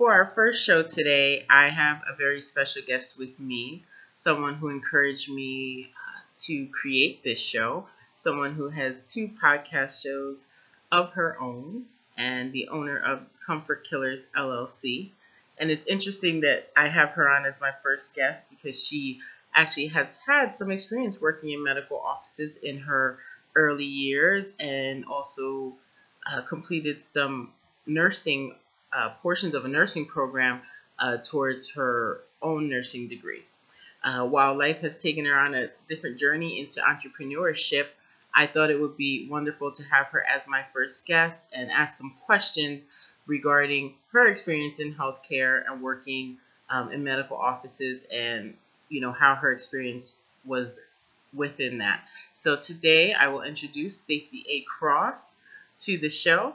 For our first show today, I have a very special guest with me, someone who encouraged me uh, to create this show, someone who has two podcast shows of her own, and the owner of Comfort Killers LLC. And it's interesting that I have her on as my first guest because she actually has had some experience working in medical offices in her early years and also uh, completed some nursing uh, portions of a nursing program uh, towards her own nursing degree. Uh, while life has taken her on a different journey into entrepreneurship, I thought it would be wonderful to have her as my first guest and ask some questions regarding her experience in healthcare and working um, in medical offices and you know how her experience was within that. So today I will introduce Stacy A. Cross to the show.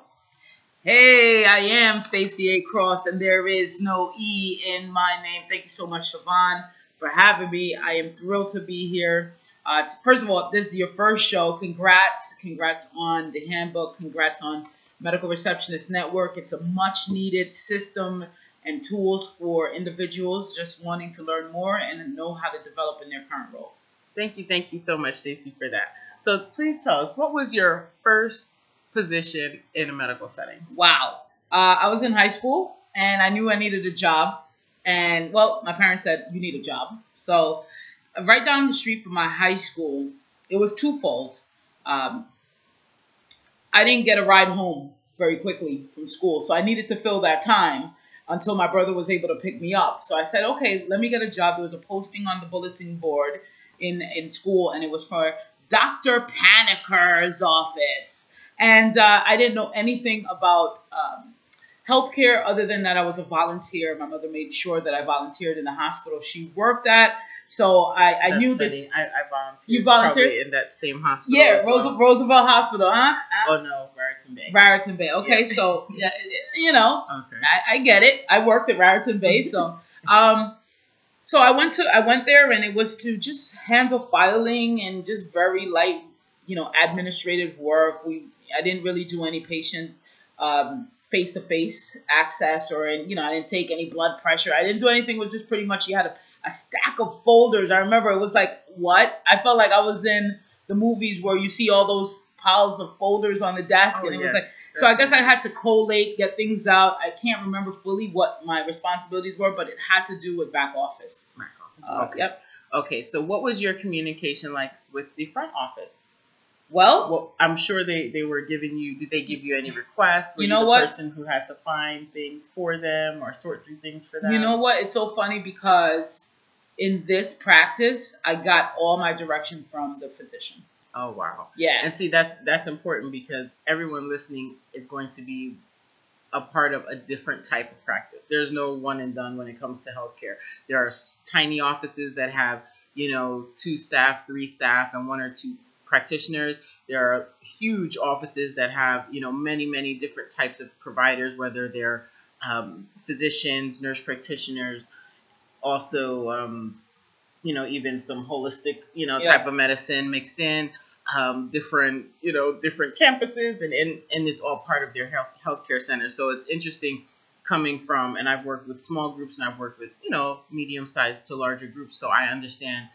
Hey, I am Stacy A. Cross, and there is no E in my name. Thank you so much, Siobhan, for having me. I am thrilled to be here. Uh, first of all, this is your first show. Congrats. Congrats on the handbook. Congrats on Medical Receptionist Network. It's a much needed system and tools for individuals just wanting to learn more and know how to develop in their current role. Thank you. Thank you so much, Stacy, for that. So please tell us, what was your first position in a medical setting? Wow. Uh, I was in high school and I knew I needed a job. And well, my parents said, You need a job. So, right down the street from my high school, it was twofold. Um, I didn't get a ride home very quickly from school. So, I needed to fill that time until my brother was able to pick me up. So, I said, Okay, let me get a job. There was a posting on the bulletin board in, in school, and it was for Dr. Paniker's office. And uh, I didn't know anything about um, healthcare other than that I was a volunteer. My mother made sure that I volunteered in the hospital she worked at. So I, I knew funny. this. I, I volunteered. You volunteered? in that same hospital. Yeah, well. Roosevelt Hospital, huh? Oh no, Raritan Bay. Raritan Bay. Okay, Yeah. so yeah, you know, Okay. I, I get it. I worked at Raritan Bay, so um, so I went to I went there and it was to just handle filing and just very light, you know, administrative work. We I didn't really do any patient um face to face access or you know I didn't take any blood pressure. I didn't do anything. It was just pretty much you had a, a stack of folders. I remember it was like what I felt like I was in the movies where you see all those piles of folders on the desk Oh, and it was like so I guess I had to collate, get things out. I can't remember fully what my responsibilities were, but it had to do with back office. My office. Uh, okay. Yep. Okay. So what was your communication like with the front office? Well, Well, I'm sure they, they were giving you. Did they give you any requests? Were You you, know the what? person who had to find things for them or sort through things for them? you know what? It's so funny because in this practice, I got all my direction from the physician. Oh wow. Yeah. And see, that's that's important because everyone listening is going to be a part of a different type of practice. There's no one and done when it comes to healthcare. There are tiny offices that have, you know, two staff, three staff, and one or two practitioners. There are huge offices that have, you know, many, many different types of providers, whether they're um, physicians, nurse practitioners, also, um, you know, even some holistic, you know, Yeah. type of medicine mixed in um, different you know different campuses and, and and it's all part of their health healthcare center so it's interesting coming from and i've worked with small groups and i've worked with you know medium sized to larger groups so i understand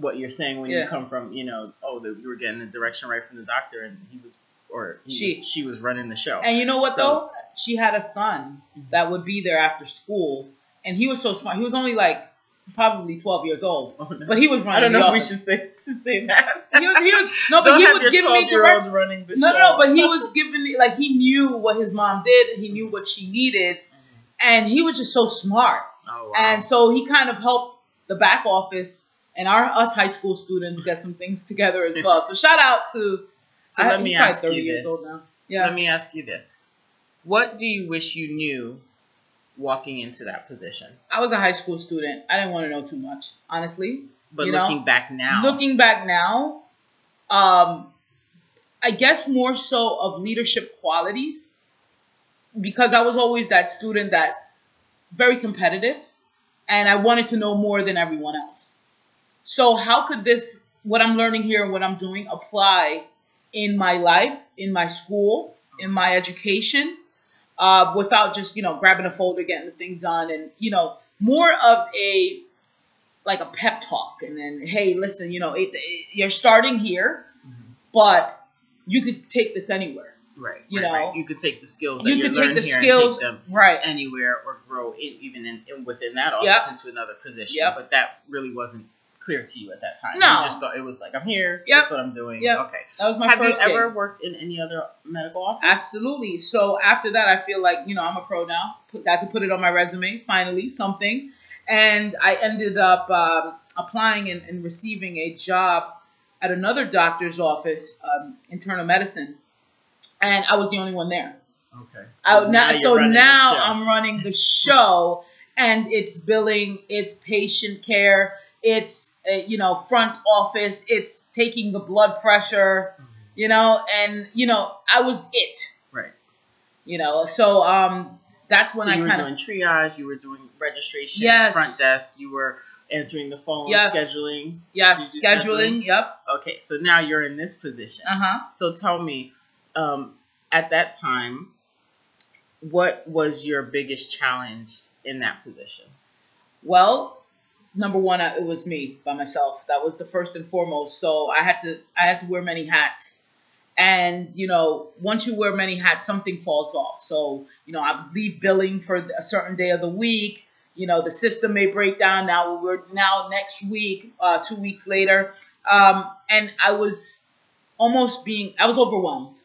what you're saying when Yeah. you come from you know oh the, you were getting the direction right from the doctor and he was or he, She- she was running the show And you know what So- though? She had a son mm-hmm. that would be there after school, and he was so smart. He was only like probably 12 years old, Oh, no. but he was running. i don't know if we should say should say that He was. He was. No, but he would give me 12-year-olds running the No, no, show. no, but he was giving me like he knew what his mom did. He knew what she needed, mm-hmm. and he was just so smart. oh wow And so he kind of helped the back office and our us high school students get some things together as well. So shout out to. so I- let me ask you this. Yeah. Let me ask you this. What do you wish you knew walking into that position? I was a high school student. I didn't want to know too much, honestly. But You know, looking back now, Looking back now, um, I guess more so of leadership qualities because I was always that student that very competitive and I wanted to know more than everyone else. So how could this what I'm learning here and what I'm doing apply in my life, in my school, in my education? uh, without just you know grabbing a folder, getting the thing done, and you know more of a like a pep talk, and then hey, listen, you know it, it, you're starting here, Mhm. but you could take this anywhere, Right. You right, know, right. you could take the skills that you you could take the skills, take right? anywhere or grow in, even in, in within that office Yep. into another position. Yep. But that really wasn't clear to you at that time. No. You just thought it was like I'm here. Yep. That's what I'm doing. Yep. Okay. That was my Have you first ever gig. worked in any other medical office? Absolutely. So after that, I feel like you know I'm a pro now. I could put it on my resume. Finally, something, and I ended up um, applying and, and receiving a job at another doctor's office, um, internal medicine, and I was the only one there. Okay. I, now, so now. I'm running the show, and it's billing, it's patient care, it's uh, you know front office, it's taking the blood pressure, Mhm. you know, and you know I was it, Right. you know. So um, that's when so I you were kind doing of triage. You were doing registration. Yes. Front desk. You were answering the phone. Yes. Scheduling. yes do scheduling. Yep. Okay. So now you're in this position. Uh huh. So tell me, um, at that time, what was your biggest challenge in that position? Well, number one, it was me by myself. That was the first and foremost. So I had to I had to wear many hats, and you know, once you wear many hats, something falls off. So you know, I would leave billing for a certain day of the week. You know, the system may break down. Now we're now next week, uh, two weeks later, um, and I was almost being I was overwhelmed.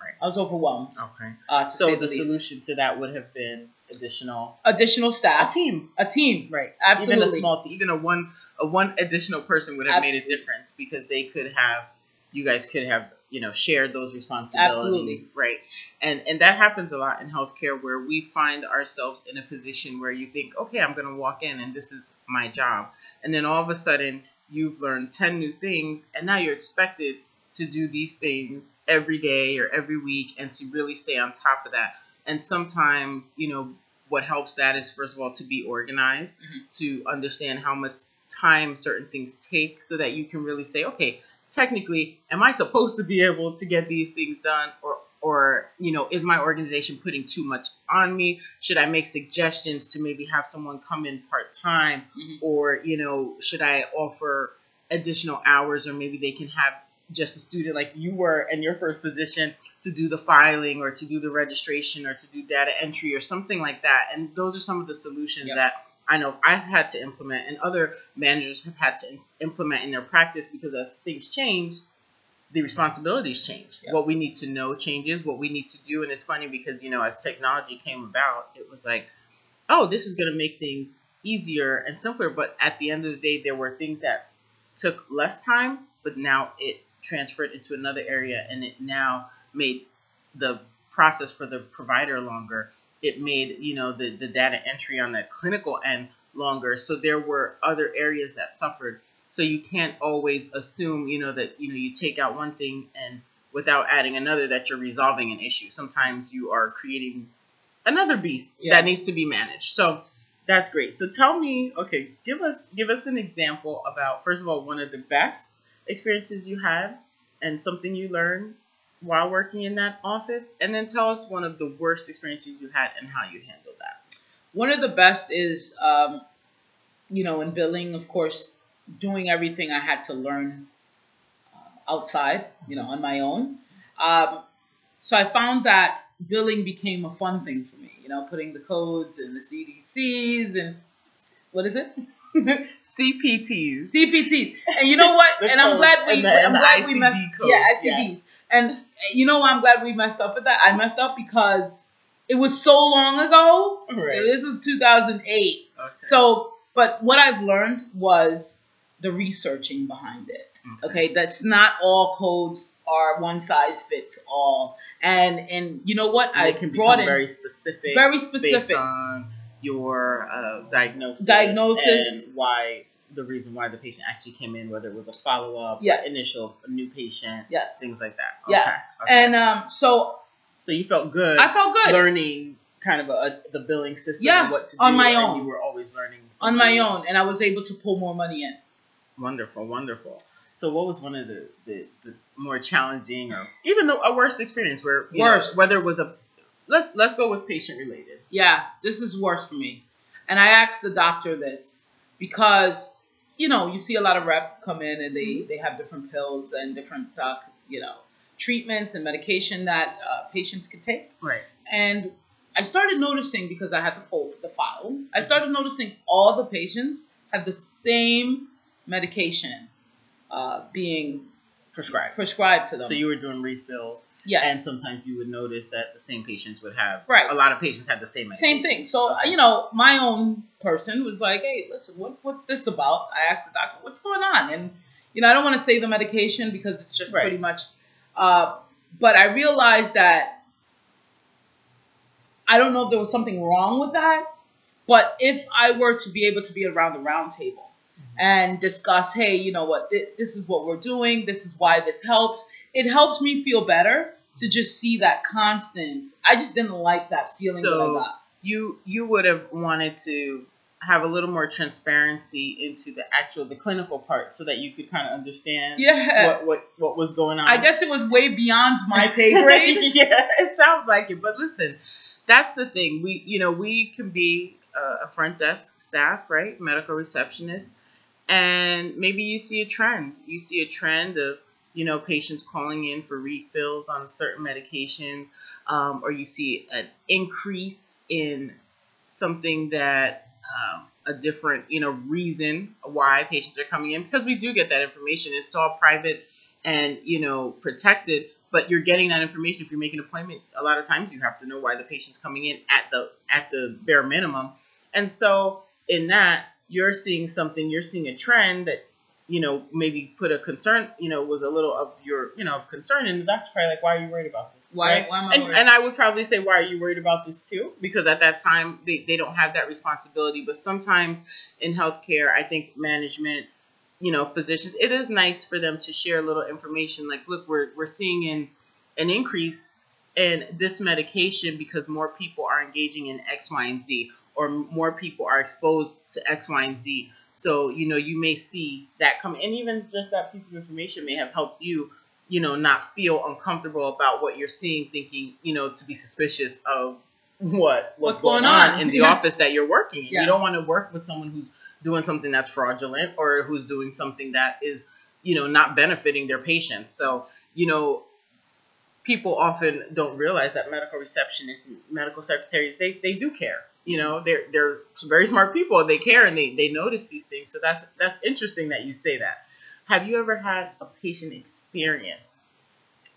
Right. I was overwhelmed. Okay. Uh, to So the the solution to that would have been additional additional staff, a team, a team, right? absolutely. Even a small team, even a one a one additional person would have made a difference because they could have you guys could have you know shared those responsibilities, Absolutely. right? And and that happens a lot in healthcare where we find ourselves in a position where you think, okay, I'm going to walk in and this is my job, and then all of a sudden you've learned ten new things, and now you're expected to do these things every day or every week and to really stay on top of that. And sometimes, you know, what helps that is first of all to be organized, Mhm. to understand how much time certain things take so that you can really say, okay, technically, am I supposed to be able to get these things done or or you know, is my organization putting too much on me? Should I make suggestions to maybe have someone come in part-time Mhm. or, you know, should I offer additional hours or maybe they can have just a student like you were in your first position to do the filing or to do the registration or to do data entry or something like that. And those are some of the solutions Yeah. that I know I've had to implement and other managers have had to im- implement in their practice because as things change, the responsibilities change. Yeah. What we need to know changes, what we need to do. And it's funny because, you know, as technology came about, it was like, oh, this is going to make things easier and simpler. But at the end of the day, there were things that took less time, but now it transferred into another area and it now made the process for the provider longer. It made, you know, the, the data entry on the clinical end longer. So there were other areas that suffered. So you can't always assume, you know, that, you know, you take out one thing and without adding another that you're resolving an issue. Sometimes you are creating another beast Yeah. that needs to be managed. So that's great. So tell me, okay, give us give us an example about first of all one of the best experiences you had and something you learned while working in that office, and then tell us one of the worst experiences you had and how you handled that. One of the best is, um, you know, in billing, of course, doing everything I had to learn uh, outside, you know, on my own. Um, so I found that billing became a fun thing for me, you know, putting the codes and the CDCs and what is it? CPTs. CPT. And you know what? And I'm glad we and the- I'm and the glad we messed codes, yeah, yeah. ICDs. And uh, you know why I'm glad we messed up with that? I messed up because it was so long ago. Right. This was 2008. Okay. So, but what I've learned was the researching behind it. Okay, that's not all codes are one size fits all. And and you know what? And I brought in very specific, very specific. Your uh, diagnosis, Diagnosis. and why the reason why the patient actually came in, whether it was a follow up, Yes. initial new patient, Yes. things like that. Yeah. Okay. okay. And um, so so you felt good. I felt good learning kind of a, the billing system Yeah, what to do on my and own. you were always learning on my own, and I was able to pull more money in. Wonderful, wonderful. So, what was one of the, the, the more challenging, or even though a worst experience where you know, Worst. whether it was a let's let's go with patient related. Yeah, this is worse for me. And I asked the doctor this because, you know, you see a lot of reps come in and they, they have different pills and different, uh, you know, treatments and medication that uh, patients could take. Right. And I started noticing because I had the full the file. I started noticing all the patients have the same medication uh, being Prescribed. prescribed to them. So you were doing refills, yes, and sometimes you would notice that the same patients would have. Right. A lot of patients had the same. same thing. So you know, my own person was like, "Hey, listen, what, what's this about?" I asked the doctor, "What's going on?" And you know, I don't want to say the medication because it's just Right. pretty much. Uh, but I realized that I don't know if there was something wrong with that. But if I were to be able to be around the round table and discuss, hey, you know what, thi- this is what we're doing, this is why this helps, it helps me feel better to just see that constant. I just didn't like that feeling that So- I got. You you would have wanted to have a little more transparency into the actual the clinical part, so that you could kind of understand Yeah. what what what was going on. I guess it was way beyond my pay grade. yeah, it sounds like it. But listen, that's the thing. We, you know, we can be a front desk staff, right? Medical receptionist, and maybe you see a trend. You see a trend of, you know, patients calling in for refills on certain medications, um, or you see an increase in something that um, a different, you know, reason why patients are coming in because we do get that information. It's all private and you know protected but you're getting that information if you make an appointment a lot of times you have to know why the patient's coming in at the at the bare minimum and so in that you're seeing something you're seeing a trend that you know maybe put a concern you know was a little of your you know of concern and the doctor's probably like why are you worried about this Why- right? why am I and, worried? and i would probably say why are you worried about this too because at that time they, they don't have that responsibility but sometimes in healthcare i think management you know physicians it is nice for them to share a little information like look we're, we're seeing in an increase in this medication because more people are engaging in x y and z or more people are exposed to x y and z so you know you may see that come and even just that piece of information may have helped you you know not feel uncomfortable about what you're seeing thinking you know to be suspicious of what what's, What's going on? in the Yeah. office that you're working in. Yeah. you don't want to work with someone who's doing something that's fraudulent or who's doing something that is you know not benefiting their patients so you know people often don't realize that medical receptionists medical secretaries they, they do care you know they're they're very smart people they care and they, they notice these things. So that's that's interesting that you say that. Have you ever had a patient experience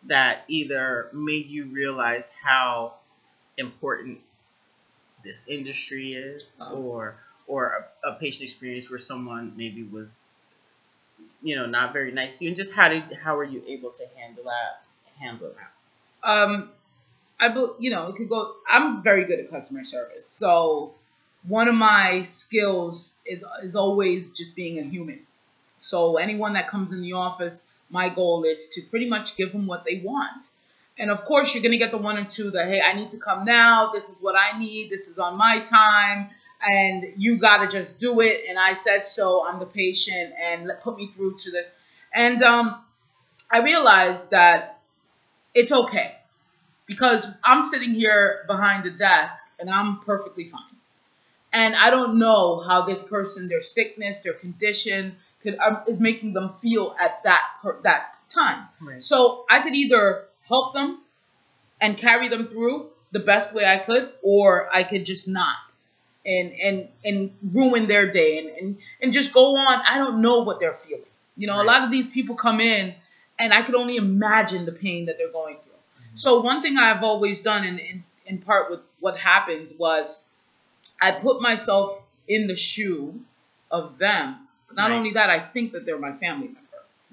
that either made you realize how important this industry is Oh. or or a, a patient experience where someone maybe was you know not very nice to you? And just how did how were you able to handle that handle that? Um, I, bel- you know, it could go. I'm very good at customer service, so one of my skills is is always just being a human. So anyone that comes in the office, my goal is to pretty much give them what they want. And of course, you're gonna get the one or two that, hey, I need to come now. This is what I need. This is on my time, and you gotta just do it. And I said so. I'm the patient, and put me through to this. And um, I realized that it's okay because I'm sitting here behind the desk and I'm perfectly fine. And I don't know how this person, their sickness, their condition, could um, is making them feel at that per, that time. right So I could either help them and carry them through the best way I could, or I could just not and and and ruin their day and and, and just go on. I don't know what they're feeling. You know, a lot of these people come in and I could only imagine the pain that they're going through. So one thing I've always done in, in, in part with what happened was I put myself in the shoe of them. Not Right. only that, I think that they're my family member.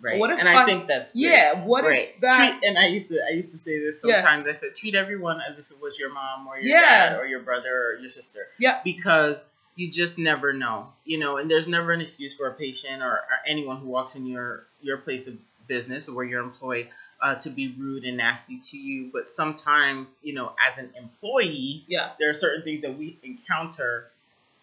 right what if and I- i think that's great. Yeah, what right if that treat, and i used to i used to say this Yeah. sometimes i said treat everyone as if it was your mom or your Yeah. dad or your brother or your sister Yeah. because you just never know you know and there's never an excuse for a patient or, or anyone who walks in your your place of business or where you're employed uh, to be rude and nasty to you but sometimes you know as an employee Yeah. there are certain things that we encounter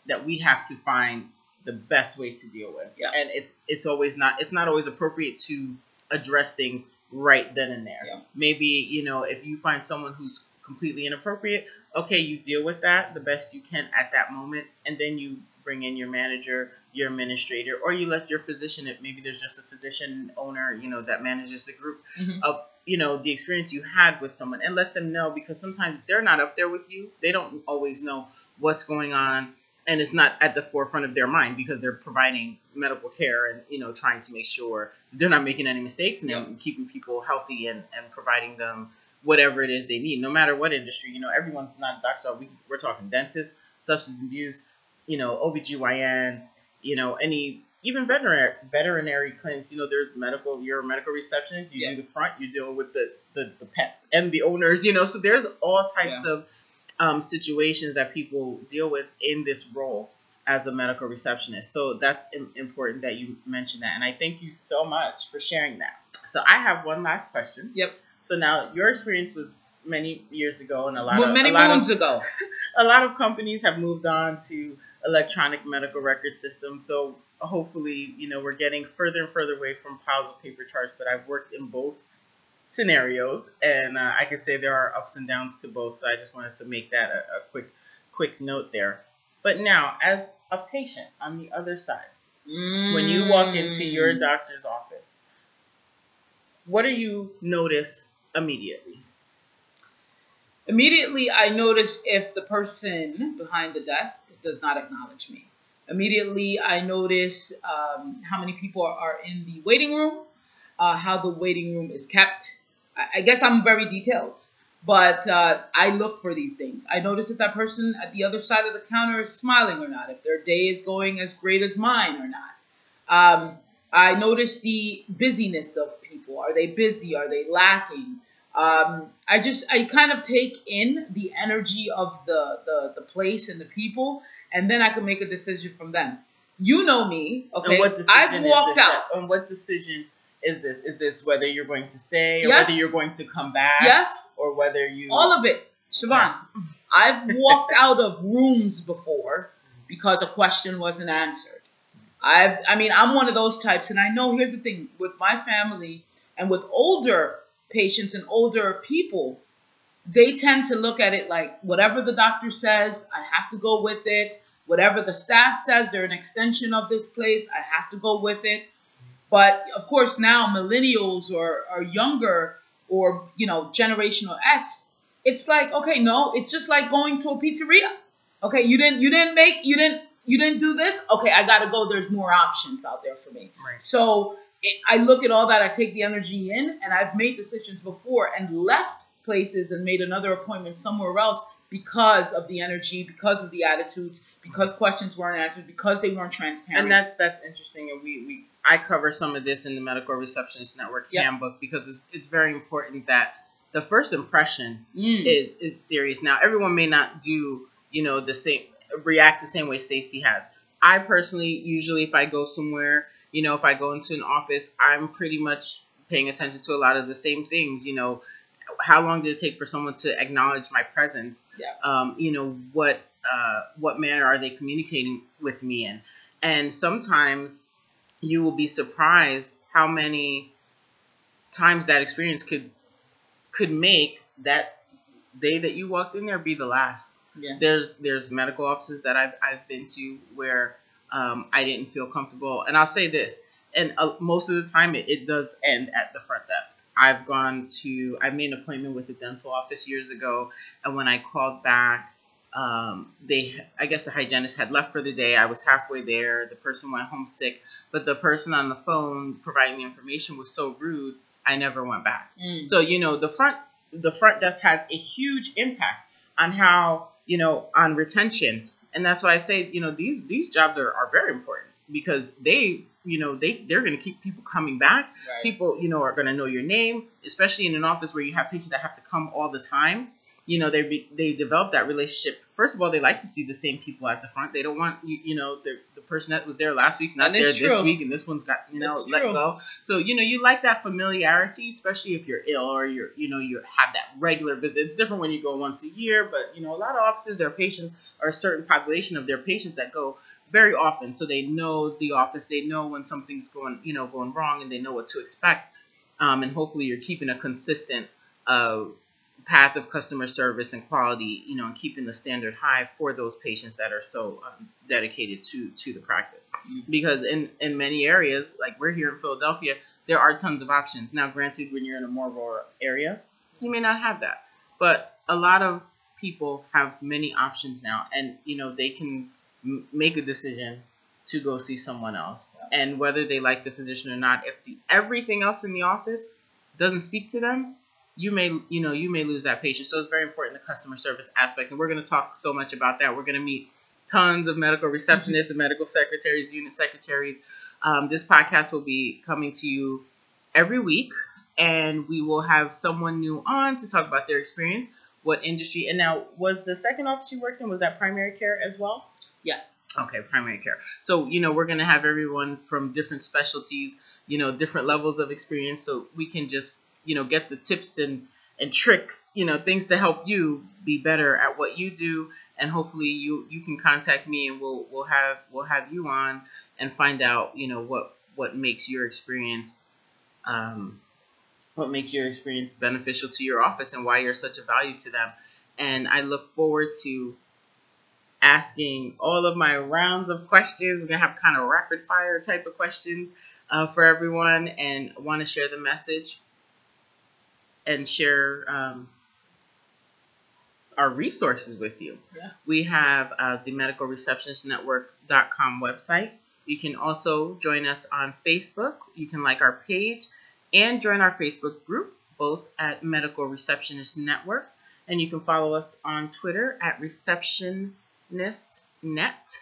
that we have to find the best way to deal with. Yeah. And it's it's always not it's not always appropriate to address things right then and there. Yeah. Maybe, you know, if you find someone who's completely inappropriate. Okay, you deal with that the best you can at that moment, and then you bring in your manager, your administrator, or you let your physician. If maybe there's just a physician owner, you know, that manages the group Mhm. of you know the experience you had with someone, and let them know because sometimes they're not up there with you. They don't always know what's going on, and it's not at the forefront of their mind because they're providing medical care and you know trying to make sure they're not making any mistakes and keeping people healthy and and providing them whatever it is they need, no matter what industry. You know, everyone's not a doctor. We, we're talking dentists, substance abuse, you know, OBGYN, you know, any, even veterinary, veterinary clinics, you know, there's medical, you're a medical receptionist, you Yeah. do the front, you're dealing with the, the, the pets and the owners, you know, so there's all types of um, situations that people deal with in this role as a medical receptionist. So that's important that you mention that. And I thank you so much for sharing that. So I have one last question. Yep. So now your experience was many years ago, and a lot Well, of many a lot moons ago. a lot of companies have moved on to electronic medical record systems. So hopefully, you know, we're getting further and further away from piles of paper charts. But I've worked in both scenarios, and uh, I can say there are ups and downs to both. So I just wanted to make that a, a quick quick note there. But now, as a patient on the other side, when you walk into your Mm. doctor's office, what do you notice immediately? Immediately, I notice if the person behind the desk does not acknowledge me. Immediately, I notice um, how many people are, in the waiting room, uh, how the waiting room is kept. I, I guess I'm very detailed, but uh, I look for these things. I notice if that person at the other side of the counter is smiling or not, if their day is going as great as mine or not. Um, I notice the busyness of people. Are they busy? Are they lacking? Um, I just I kind of take in the energy of the, the the place and the people, and then I can make a decision from them. You know me, okay? And what decision I've walked this? out. And what decision is this? Is this whether you're going to stay or Yes. whether you're going to come back? Yes, Or whether you all of it, Siobhan. I've walked out of rooms before because a question wasn't answered. I've, I mean, I'm one of those types, and I know. Here's the thing: with my family and with older patients and older people, they tend to look at it like whatever the doctor says, I have to go with it. Whatever the staff says, they're an extension of this place. I have to go with it. But of course, now millennials or, or younger or you know generational X, it's like okay, no, it's just like going to a pizzeria. Okay, you didn't you didn't make you didn't you didn't do this. Okay, I gotta go. There's more options out there for me. Right. So it, I look at all that. I take the energy in, and I've made decisions before and left places and made another appointment somewhere else because of the energy, because of the attitudes, because questions weren't answered, because they weren't transparent. And that's that's interesting, and we, we I cover some of this in the Medical Receptionist Network Yep. handbook because it's, it's very important that the first impression Mm. is is serious. Now, everyone may not do you know the same react the same way Stacy has. I personally usually if I go somewhere, you know, if I go into an office, I'm pretty much paying attention to a lot of the same things. You know, how long did it take for someone to acknowledge my presence? Yeah. Um, you know, what uh, what manner are they communicating with me in? And sometimes you will be surprised how many times that experience could could make that day that you walked in there be the last. Yeah. There's there's medical offices that I've I've been to where um, I didn't feel comfortable, and I'll say this, and uh, most of the time it, it does end at the front desk. I've gone to I made an appointment with a dental office years ago, and when I called back, um, they I guess the hygienist had left for the day. I was halfway there. The person went home sick, but the person on the phone providing the information was so rude. I never went back. Mm. So you know the front the front desk has a huge impact on how you know on retention, and that's why I say you know these these jobs are, are very important because they you know they they're going to keep people coming back. Right. People you know are going to know your name, especially in an office where you have patients that have to come all the time. You know they be, they develop that relationship. First of all, they like to see the same people at the front. They don't want you you know the the person that was there last week's not there it's this week, and this one's got you know let true. go. So you know you like that familiarity, especially if you're ill or you're you know you have that regular visit. It's different when you go once a year, but you know a lot of offices their patients are a certain population of their patients that go very often, so they know the office, they know when something's going you know going wrong, and they know what to expect. Um, and hopefully you're keeping a consistent uh, path of customer service and quality, you know, and keeping the standard high for those patients that are so um, dedicated to to the practice. Mhm. Because in in many areas, like we're here in Philadelphia, there are tons of options. Now, granted, when you're in a more rural area, you may not have that, but a lot of people have many options now, and you know they can m- make a decision to go see someone else, and whether they like the physician or not, if the, everything else in the office doesn't speak to them, you may you know you may lose that patient. So it's very important the customer service aspect, and we're going to talk so much about that. We're going to meet tons of medical receptionists and medical secretaries, unit secretaries. Um, this podcast will be coming to you every week, and we will have someone new on to talk about their experience, what industry. And now, was the second office you worked in was that primary care as well? Yes. Okay, primary care. So, you know, we're going to have everyone from different specialties, you know, different levels of experience so we can just, you know, get the tips and and tricks, you know, things to help you be better at what you do and hopefully you you can contact me and we'll we'll have we'll have you on and find out, you know, what what makes your experience um what makes your experience beneficial to your office and why you're such a value to them. And I look forward to asking all of my rounds of questions. We're gonna have kind of rapid fire type of questions uh, for everyone, and want to share the message and share um, our resources with you. Yeah. We have uh, the Medical Receptionist Network.com website. You can also join us on Facebook. You can like our page and join our Facebook group, both at Medical Receptionist Network. And you can follow us on Twitter at Receptionist Net.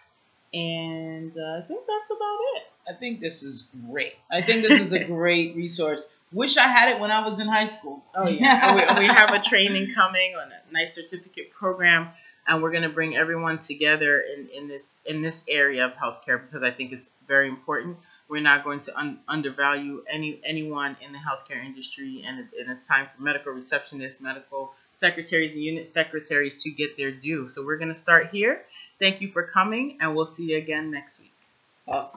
And uh, I think that's about it. I think this is great. I think this is a great resource. Wish I had it when I was in high school. Oh yeah, oh, we, we have a training coming on a nice certificate program, and we're going to bring everyone together in, in this in this area of healthcare because I think it's very important. We're not going to un- undervalue any anyone in the healthcare industry, and, it, and it's time for medical receptionists, medical secretaries, and unit secretaries to get their due. So we're going to start here. Thank you for coming, and we'll see you again next week. Awesome.